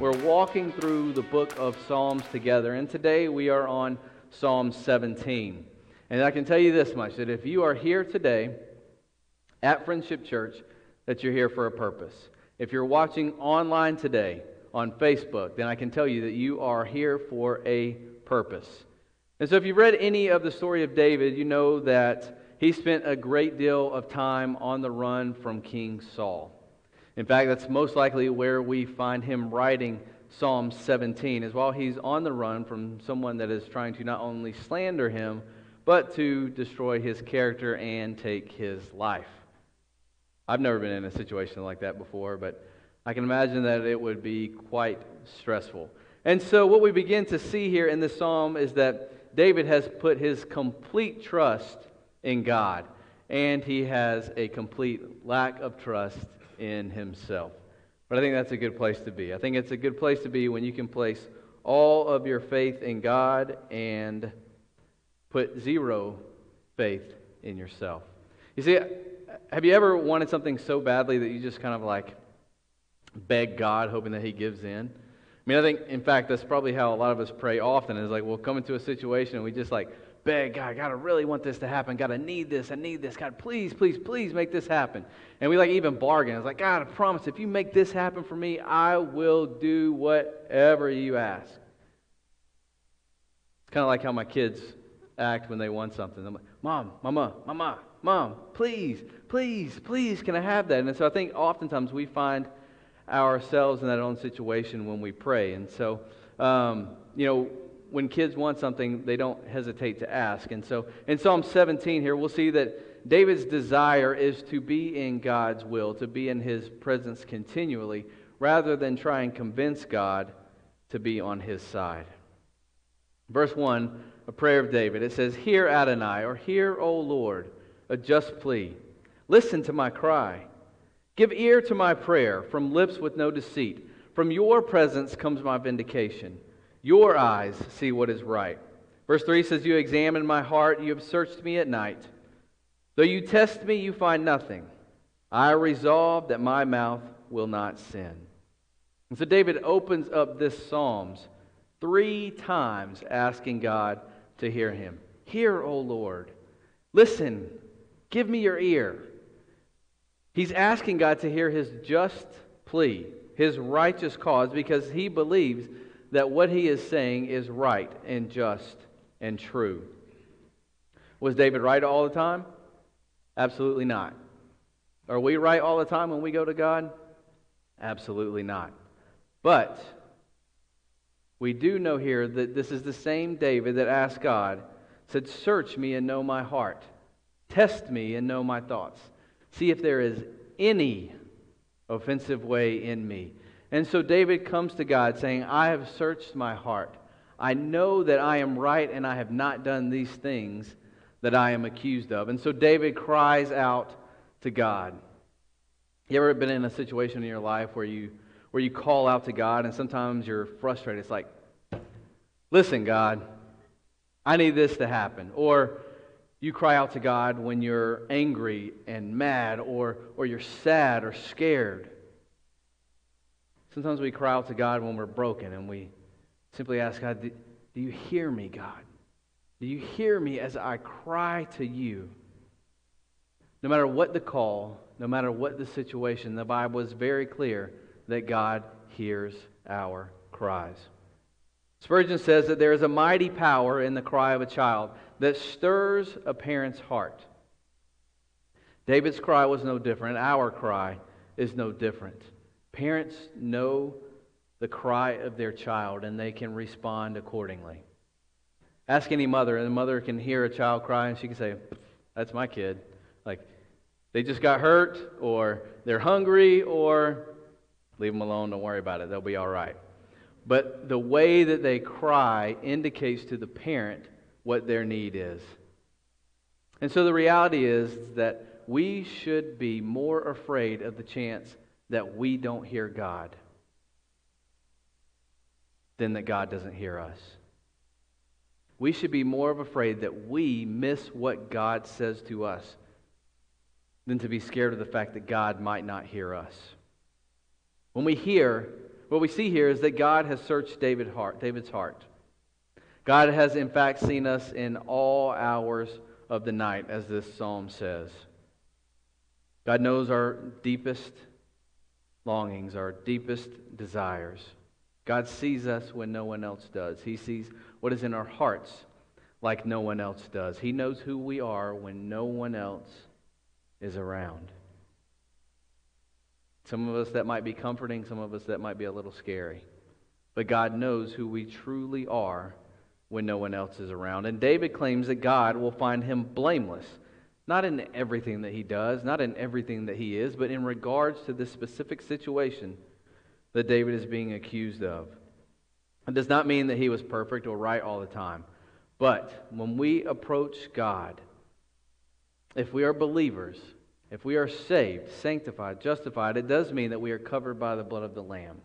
We're walking through the book of Psalms together, and today we are on Psalm 17. And I can tell you this much that if you are here today at Friendship Church, that you're here for a purpose. If you're watching online today on Facebook, then I can tell you that you are here for a purpose. And so if you've read any of the story of David, you know that he spent a great deal of time on the run from King Saul. In fact, that's most likely where we find him writing Psalm 17, is while he's on the run from someone that is trying to not only slander him, but to destroy his character and take his life. I've never been in a situation like that before, but I can imagine that it would be quite stressful. And so, what we begin to see here in this psalm is that David has put his complete trust in God, and he has a complete lack of trust in himself. But I think that's a good place to be. I think it's a good place to be when you can place all of your faith in God and put zero faith in yourself. You see, have you ever wanted something so badly that you just kind of like beg God, hoping that He gives in? I mean, I think, in fact, that's probably how a lot of us pray often is like we'll come into a situation and we just like beg God, God, I really want this to happen. God, I need this. I need this. God, please, please, please make this happen. And we like even bargain. It's like, God, I promise if you make this happen for me, I will do whatever you ask. It's kind of like how my kids act when they want something. I'm like, Mom, Mama, Mama, Mom, please, please, please, can I have that? And so I think oftentimes we find ourselves in that own situation when we pray. And so, um, you know, when kids want something, they don't hesitate to ask. And so in Psalm 17 here, we'll see that David's desire is to be in God's will, to be in his presence continually, rather than try and convince God to be on his side. Verse 1, a prayer of David. It says, Hear Adonai, or Hear, O Lord, a just plea. Listen to my cry. Give ear to my prayer from lips with no deceit. From your presence comes my vindication. Your eyes see what is right. Verse 3 says, You examine my heart, you have searched me at night. Though you test me, you find nothing. I resolve that my mouth will not sin. And so David opens up this Psalms three times asking God to hear him. Hear, O Lord. Listen. Give me your ear. He's asking God to hear his just plea, his righteous cause, because he believes that what he is saying is right and just and true. Was David right all the time? Absolutely not. Are we right all the time when we go to God? Absolutely not. But we do know here that this is the same David that asked God, said, Search me and know my heart. Test me and know my thoughts. See if there is any offensive way in me. And so David comes to God saying, I have searched my heart. I know that I am right and I have not done these things that I am accused of. And so David cries out to God. You ever been in a situation in your life where you where you call out to God and sometimes you're frustrated? It's like, listen, God, I need this to happen. Or you cry out to God when you're angry and mad or, or you're sad or scared. Sometimes we cry out to God when we're broken and we simply ask God, Do you hear me, God? Do you hear me as I cry to you? No matter what the call, no matter what the situation, the Bible is very clear that God hears our cries. Spurgeon says that there is a mighty power in the cry of a child that stirs a parent's heart. David's cry was no different. Our cry is no different. Parents know the cry of their child and they can respond accordingly. Ask any mother, and the mother can hear a child cry and she can say, That's my kid. Like, they just got hurt, or they're hungry, or leave them alone, don't worry about it, they'll be all right. But the way that they cry indicates to the parent what their need is. And so the reality is that we should be more afraid of the chance that we don't hear God than that God doesn't hear us. We should be more of afraid that we miss what God says to us than to be scared of the fact that God might not hear us. When we hear, what we see here is that God has searched David heart, David's heart. God has, in fact, seen us in all hours of the night, as this psalm says. God knows our deepest longings, our deepest desires. God sees us when no one else does. He sees what is in our hearts like no one else does. He knows who we are when no one else is around. Some of us that might be comforting, some of us that might be a little scary. But God knows who we truly are when no one else is around. And David claims that God will find him blameless, not in everything that he does, not in everything that he is, but in regards to this specific situation that David is being accused of. It does not mean that he was perfect or right all the time. But when we approach God, if we are believers, if we are saved, sanctified, justified, it does mean that we are covered by the blood of the Lamb.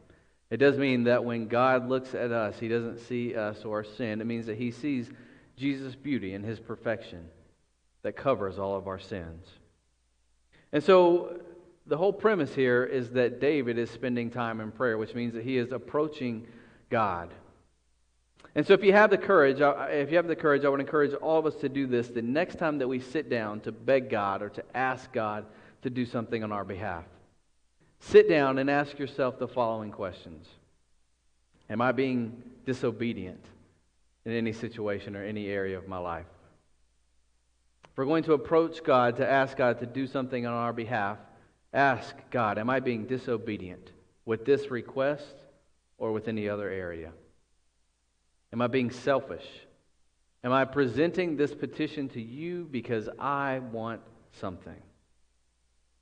It does mean that when God looks at us, he doesn't see us or our sin. It means that he sees Jesus' beauty and his perfection that covers all of our sins. And so the whole premise here is that David is spending time in prayer, which means that he is approaching God. And so if you have the courage, if you have the courage, I would encourage all of us to do this the next time that we sit down to beg God or to ask God to do something on our behalf. Sit down and ask yourself the following questions Am I being disobedient in any situation or any area of my life? If we're going to approach God to ask God to do something on our behalf, ask God, Am I being disobedient with this request or with any other area? Am I being selfish? Am I presenting this petition to you because I want something?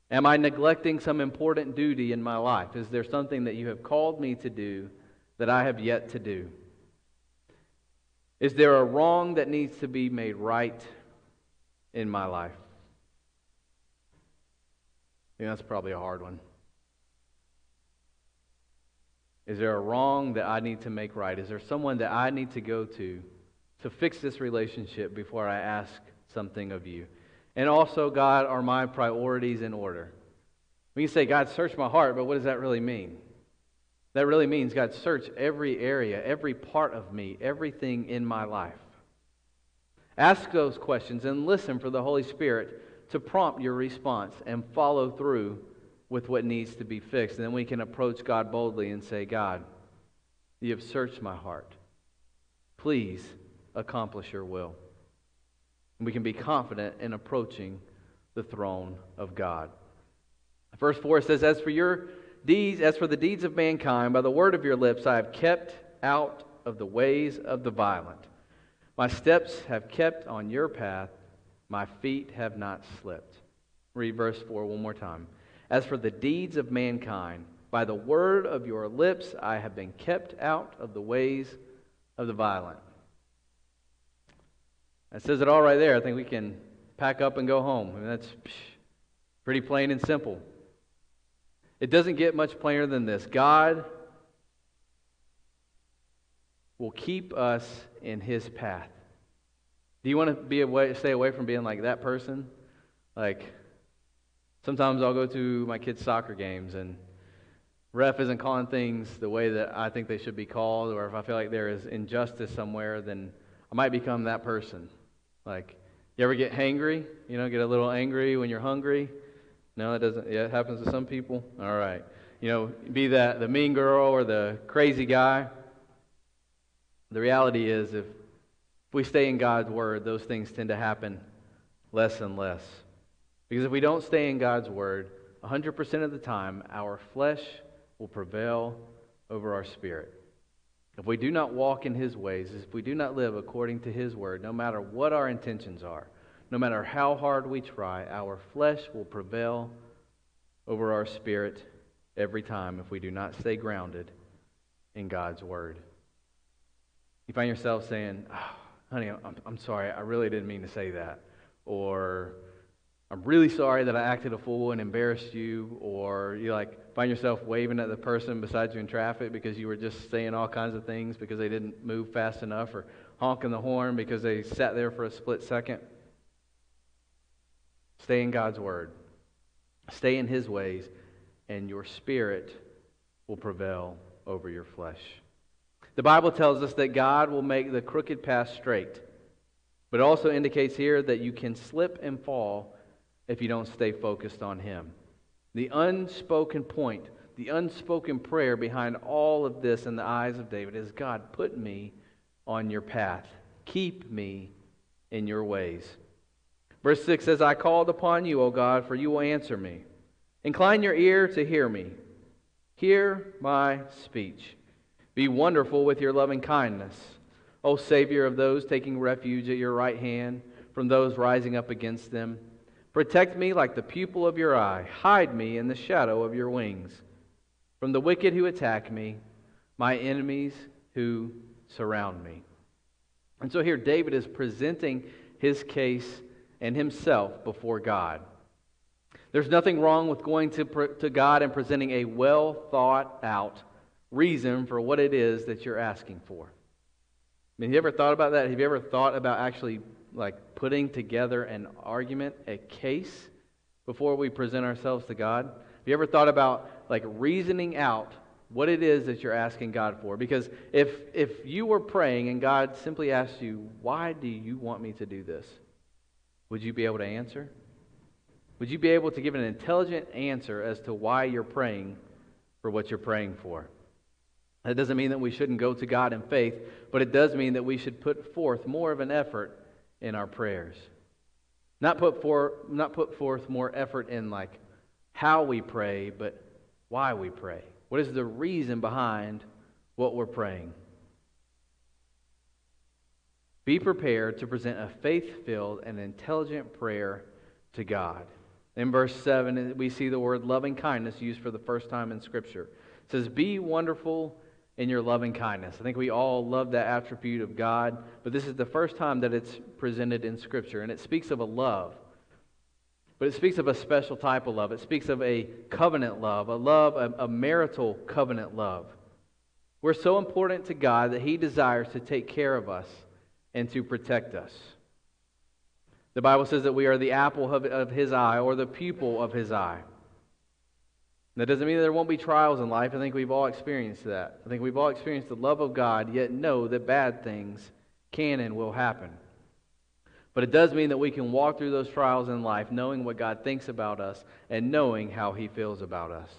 Am I neglecting some important duty in my life? Is there something that you have called me to do that I have yet to do? Is there a wrong that needs to be made right in my life? I think that's probably a hard one. Is there a wrong that I need to make right? Is there someone that I need to go to to fix this relationship before I ask something of you? And also, God, are my priorities in order? When you say, God, search my heart, but what does that really mean? That really means, God, search every area, every part of me, everything in my life. Ask those questions and listen for the Holy Spirit to prompt your response and follow through with what needs to be fixed. And then we can approach God boldly and say, God, you have searched my heart. Please accomplish your will. And we can be confident in approaching the throne of God. Verse 4 says, As for your deeds, as for the deeds of mankind, by the word of your lips I have kept out of the ways of the violent. My steps have kept on your path, my feet have not slipped. Read verse 4 one more time. As for the deeds of mankind, by the word of your lips I have been kept out of the ways of the violent. That says it all right there. I think we can pack up and go home. I mean, that's pretty plain and simple. It doesn't get much plainer than this. God will keep us in his path. Do you want to be away, stay away from being like that person? Like, Sometimes I'll go to my kids' soccer games and ref isn't calling things the way that I think they should be called, or if I feel like there is injustice somewhere, then I might become that person. Like, you ever get hangry? You know, get a little angry when you're hungry? No, it doesn't. Yeah, it happens to some people. All right. You know, be that the mean girl or the crazy guy. The reality is, if we stay in God's word, those things tend to happen less and less. Because if we don't stay in God's word, 100% of the time, our flesh will prevail over our spirit. If we do not walk in his ways, if we do not live according to his word, no matter what our intentions are, no matter how hard we try, our flesh will prevail over our spirit every time if we do not stay grounded in God's word. You find yourself saying, oh, honey, I'm, I'm sorry, I really didn't mean to say that. Or, I'm really sorry that I acted a fool and embarrassed you, or you like find yourself waving at the person beside you in traffic because you were just saying all kinds of things because they didn't move fast enough, or honking the horn because they sat there for a split second. Stay in God's word, stay in His ways, and your spirit will prevail over your flesh. The Bible tells us that God will make the crooked path straight, but it also indicates here that you can slip and fall if you don't stay focused on Him. The unspoken point, the unspoken prayer behind all of this in the eyes of David is God, put me on your path. Keep me in your ways. Verse 6 says, I called upon you, O God, for you will answer me. Incline your ear to hear me. Hear my speech. Be wonderful with your loving kindness, O Savior of those taking refuge at your right hand from those rising up against them. Protect me like the pupil of your eye. Hide me in the shadow of your wings. From the wicked who attack me, my enemies who surround me. And so here David is presenting his case and himself before God. There's nothing wrong with going to, to God and presenting a well thought out reason for what it is that you're asking for. I mean, have you ever thought about that? Have you ever thought about actually like putting together an argument, a case before we present ourselves to God? Have you ever thought about like reasoning out what it is that you're asking God for? Because if if you were praying and God simply asked you, "Why do you want me to do this?" Would you be able to answer? Would you be able to give an intelligent answer as to why you're praying for what you're praying for? That doesn't mean that we shouldn't go to God in faith, but it does mean that we should put forth more of an effort in our prayers. Not put, for, not put forth more effort in like how we pray, but why we pray. What is the reason behind what we're praying? Be prepared to present a faith filled and intelligent prayer to God. In verse 7, we see the word loving kindness used for the first time in Scripture. It says, Be wonderful in your loving kindness. I think we all love that attribute of God, but this is the first time that it's presented in Scripture, and it speaks of a love. But it speaks of a special type of love. It speaks of a covenant love, a love, a, a marital covenant love. We're so important to God that He desires to take care of us and to protect us. The Bible says that we are the apple of, of his eye or the pupil of his eye. That doesn't mean that there won't be trials in life. I think we've all experienced that. I think we've all experienced the love of God, yet know that bad things can and will happen. But it does mean that we can walk through those trials in life knowing what God thinks about us and knowing how He feels about us.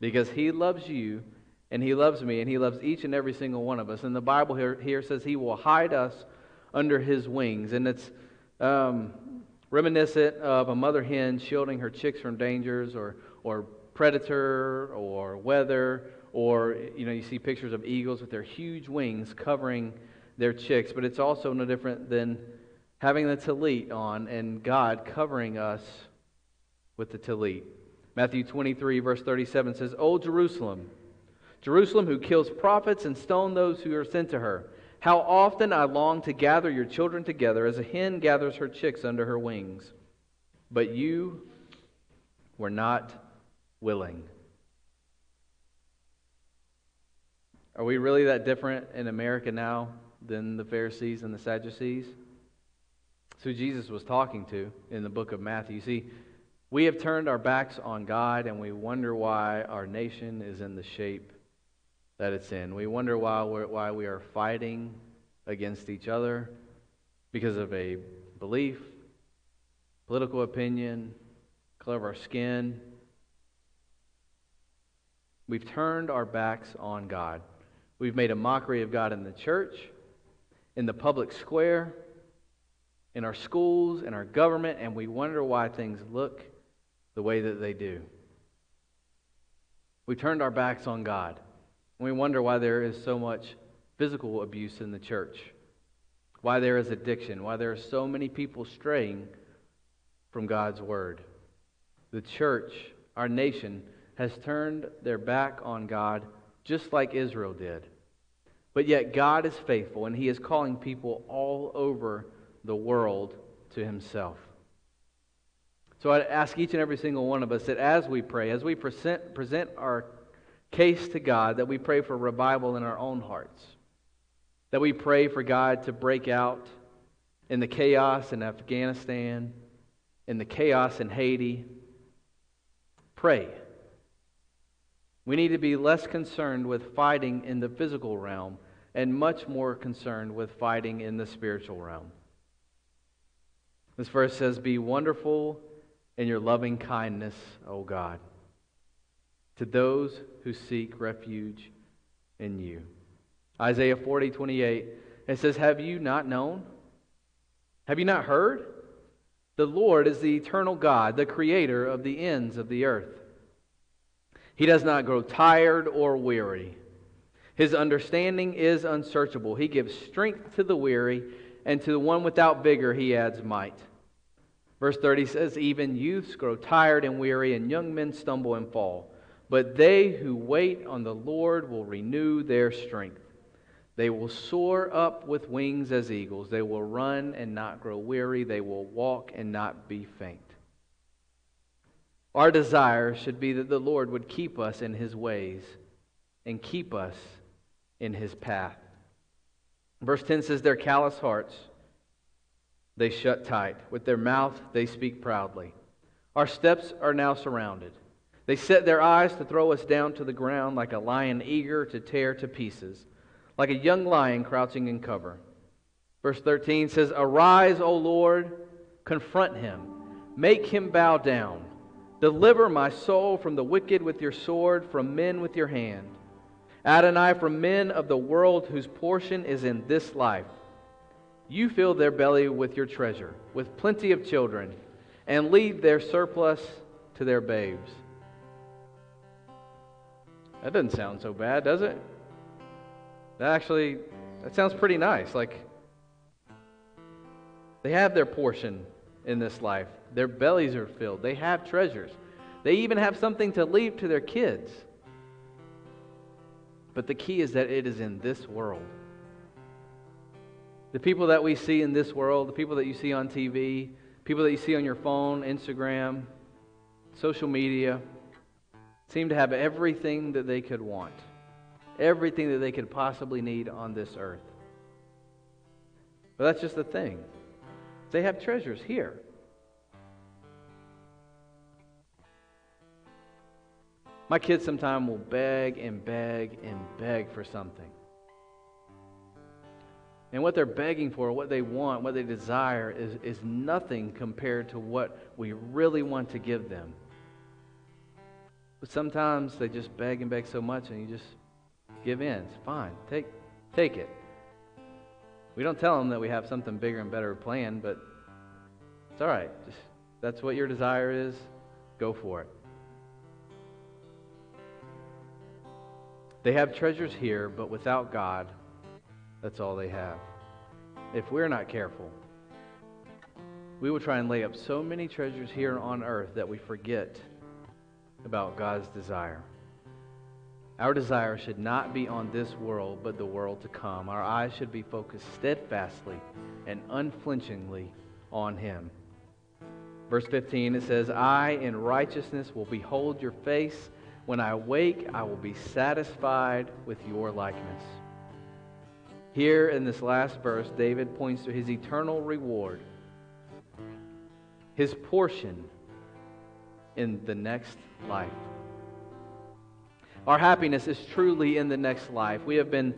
Because He loves you and He loves me and He loves each and every single one of us. And the Bible here, here says He will hide us under His wings. And it's um, reminiscent of a mother hen shielding her chicks from dangers or, or predator or weather, or you know, you see pictures of eagles with their huge wings covering their chicks, but it's also no different than having the tallit on and God covering us with the tallit. Matthew 23, verse 37 says, O Jerusalem, Jerusalem who kills prophets and stone those who are sent to her. How often I long to gather your children together as a hen gathers her chicks under her wings. But you were not willing. Are we really that different in America now than the Pharisees and the Sadducees? That's who Jesus was talking to in the book of Matthew. See, we have turned our backs on God and we wonder why our nation is in the shape that it's in. We wonder why, we're, why we are fighting against each other because of a belief, political opinion, color of our skin. We've turned our backs on God. We've made a mockery of God in the church, in the public square, in our schools, in our government, and we wonder why things look the way that they do. We turned our backs on God. And we wonder why there is so much physical abuse in the church, why there is addiction, why there are so many people straying from God's word. The church, our nation, has turned their back on God just like Israel did. But yet God is faithful and he is calling people all over the world to himself. So I'd ask each and every single one of us that as we pray, as we present, present our case to God that we pray for revival in our own hearts, that we pray for God to break out in the chaos in Afghanistan, in the chaos in Haiti. Pray. We need to be less concerned with fighting in the physical realm and much more concerned with fighting in the spiritual realm. This verse says, Be wonderful in your loving kindness, O God, to those who seek refuge in you. Isaiah 40, 28, it says, Have you not known? Have you not heard? The Lord is the eternal God, the creator of the ends of the earth. He does not grow tired or weary. His understanding is unsearchable. He gives strength to the weary, and to the one without vigor he adds might. Verse 30 says, Even youths grow tired and weary, and young men stumble and fall. But they who wait on the Lord will renew their strength. They will soar up with wings as eagles. They will run and not grow weary. They will walk and not be faint. Our desire should be that the Lord would keep us in his ways and keep us in his path. Verse 10 says, Their callous hearts they shut tight. With their mouth they speak proudly. Our steps are now surrounded. They set their eyes to throw us down to the ground like a lion eager to tear to pieces like a young lion crouching in cover. Verse 13 says, Arise, O Lord, confront him, make him bow down. Deliver my soul from the wicked with your sword, from men with your hand. Adonai, from men of the world whose portion is in this life. You fill their belly with your treasure, with plenty of children, and lead their surplus to their babes. That doesn't sound so bad, does it? That actually, that sounds pretty nice. Like, they have their portion in this life. Their bellies are filled. They have treasures. They even have something to leave to their kids. But the key is that it is in this world. The people that we see in this world, the people that you see on TV, people that you see on your phone, Instagram, social media, seem to have everything that they could want everything that they could possibly need on this earth. But that's just the thing. They have treasures here. My kids sometimes will beg and beg and beg for something. And what they're begging for, what they want, what they desire, is, is nothing compared to what we really want to give them. But sometimes they just beg and beg so much, and you just Give in. It's fine. Take, take it. We don't tell them that we have something bigger and better planned, but it's all right. Just that's what your desire is. Go for it. They have treasures here, but without God, that's all they have. If we're not careful, we will try and lay up so many treasures here on earth that we forget about God's desire. Our desire should not be on this world, but the world to come. Our eyes should be focused steadfastly and unflinchingly on Him. Verse 15, it says, I in righteousness will behold your face. When I wake, I will be satisfied with your likeness. Here in this last verse, David points to his eternal reward, his portion in the next life. Our happiness is truly in the next life. We have been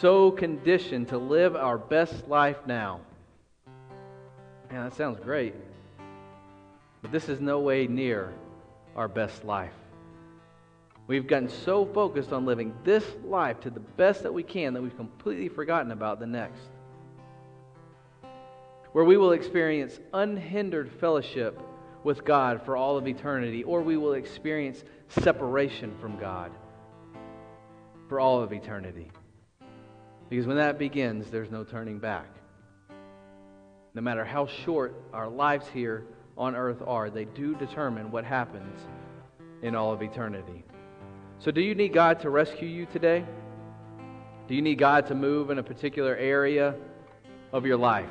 so conditioned to live our best life now. Man, that sounds great. But this is no way near our best life. We've gotten so focused on living this life to the best that we can that we've completely forgotten about the next. Where we will experience unhindered fellowship with God for all of eternity, or we will experience separation from God for all of eternity. Because when that begins, there's no turning back. No matter how short our lives here on earth are, they do determine what happens in all of eternity. So, do you need God to rescue you today? Do you need God to move in a particular area of your life?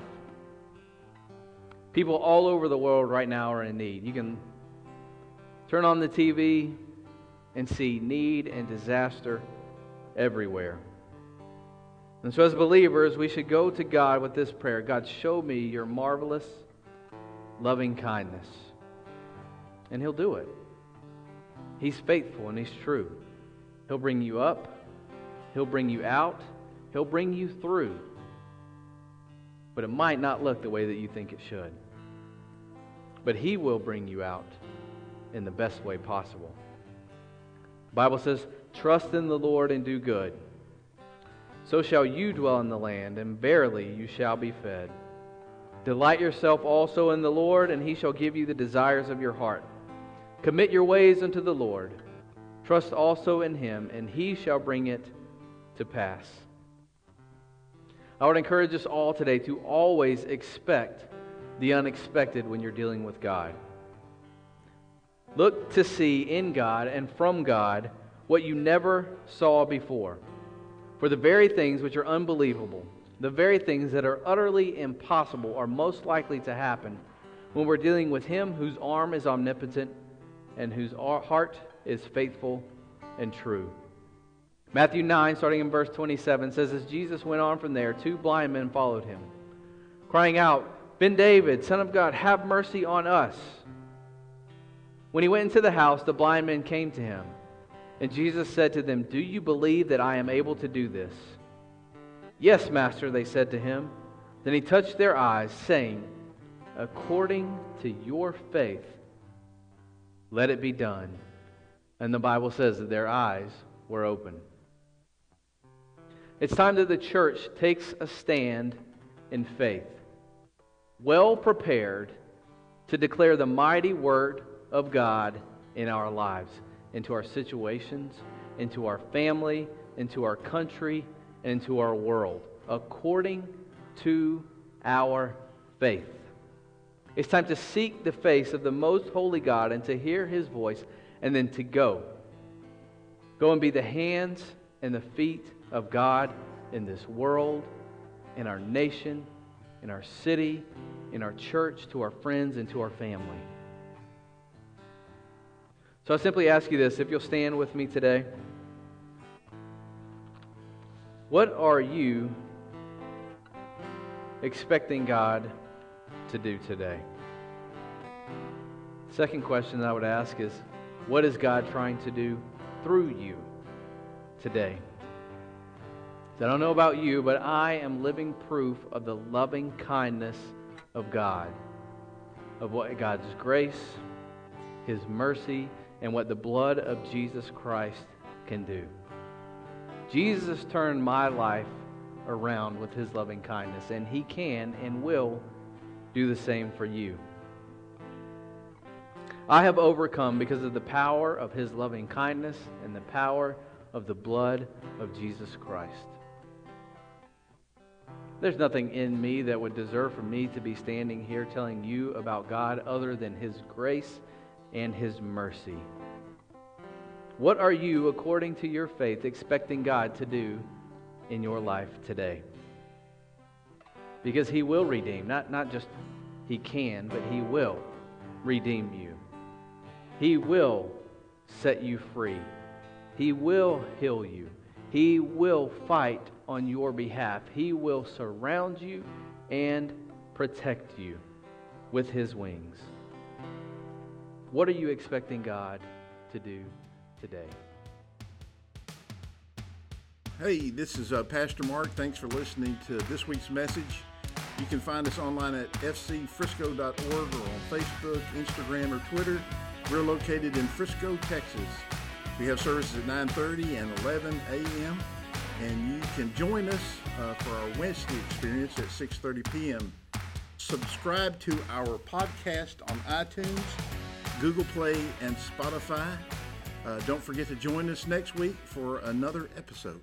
People all over the world right now are in need. You can turn on the TV and see need and disaster everywhere. And so, as believers, we should go to God with this prayer God, show me your marvelous, loving kindness. And He'll do it. He's faithful and He's true. He'll bring you up, He'll bring you out, He'll bring you through. But it might not look the way that you think it should. But He will bring you out in the best way possible. The Bible says, Trust in the Lord and do good. So shall you dwell in the land, and verily you shall be fed. Delight yourself also in the Lord, and he shall give you the desires of your heart. Commit your ways unto the Lord. Trust also in him, and he shall bring it to pass. I would encourage us all today to always expect the unexpected when you're dealing with God. Look to see in God and from God what you never saw before. For the very things which are unbelievable, the very things that are utterly impossible, are most likely to happen when we're dealing with Him whose arm is omnipotent and whose heart is faithful and true. Matthew 9, starting in verse 27, says, As Jesus went on from there, two blind men followed him, crying out, Ben David, Son of God, have mercy on us. When he went into the house, the blind men came to him. And Jesus said to them, Do you believe that I am able to do this? Yes, Master, they said to him. Then he touched their eyes, saying, According to your faith, let it be done. And the Bible says that their eyes were open. It's time that the church takes a stand in faith, well prepared to declare the mighty word of God in our lives into our situations, into our family, into our country, and into our world, according to our faith. It's time to seek the face of the most holy God and to hear his voice, and then to go. Go and be the hands and the feet of God in this world, in our nation, in our city, in our church, to our friends, and to our family. So I simply ask you this if you'll stand with me today. What are you expecting God to do today? Second question I would ask is what is God trying to do through you today? I don't know about you, but I am living proof of the loving kindness of God, of what God's grace, His mercy, and what the blood of Jesus Christ can do. Jesus turned my life around with his loving kindness, and he can and will do the same for you. I have overcome because of the power of his loving kindness and the power of the blood of Jesus Christ. There's nothing in me that would deserve for me to be standing here telling you about God other than his grace and his mercy. What are you, according to your faith, expecting God to do in your life today? Because he will redeem. Not, not just he can, but he will redeem you. He will set you free. He will heal you. He will fight on your behalf. He will surround you and protect you with his wings. What are you expecting God to do today? Hey, this is uh, Pastor Mark. Thanks for listening to this week's message. You can find us online at fcfrisco.org or on Facebook, Instagram, or Twitter. We're located in Frisco, Texas. We have services at 9:30 and 11 a.m. And you can join us uh, for our Wednesday experience at 6:30 p.m. Subscribe to our podcast on iTunes Google Play, and Spotify. Uh, don't forget to join us next week for another episode.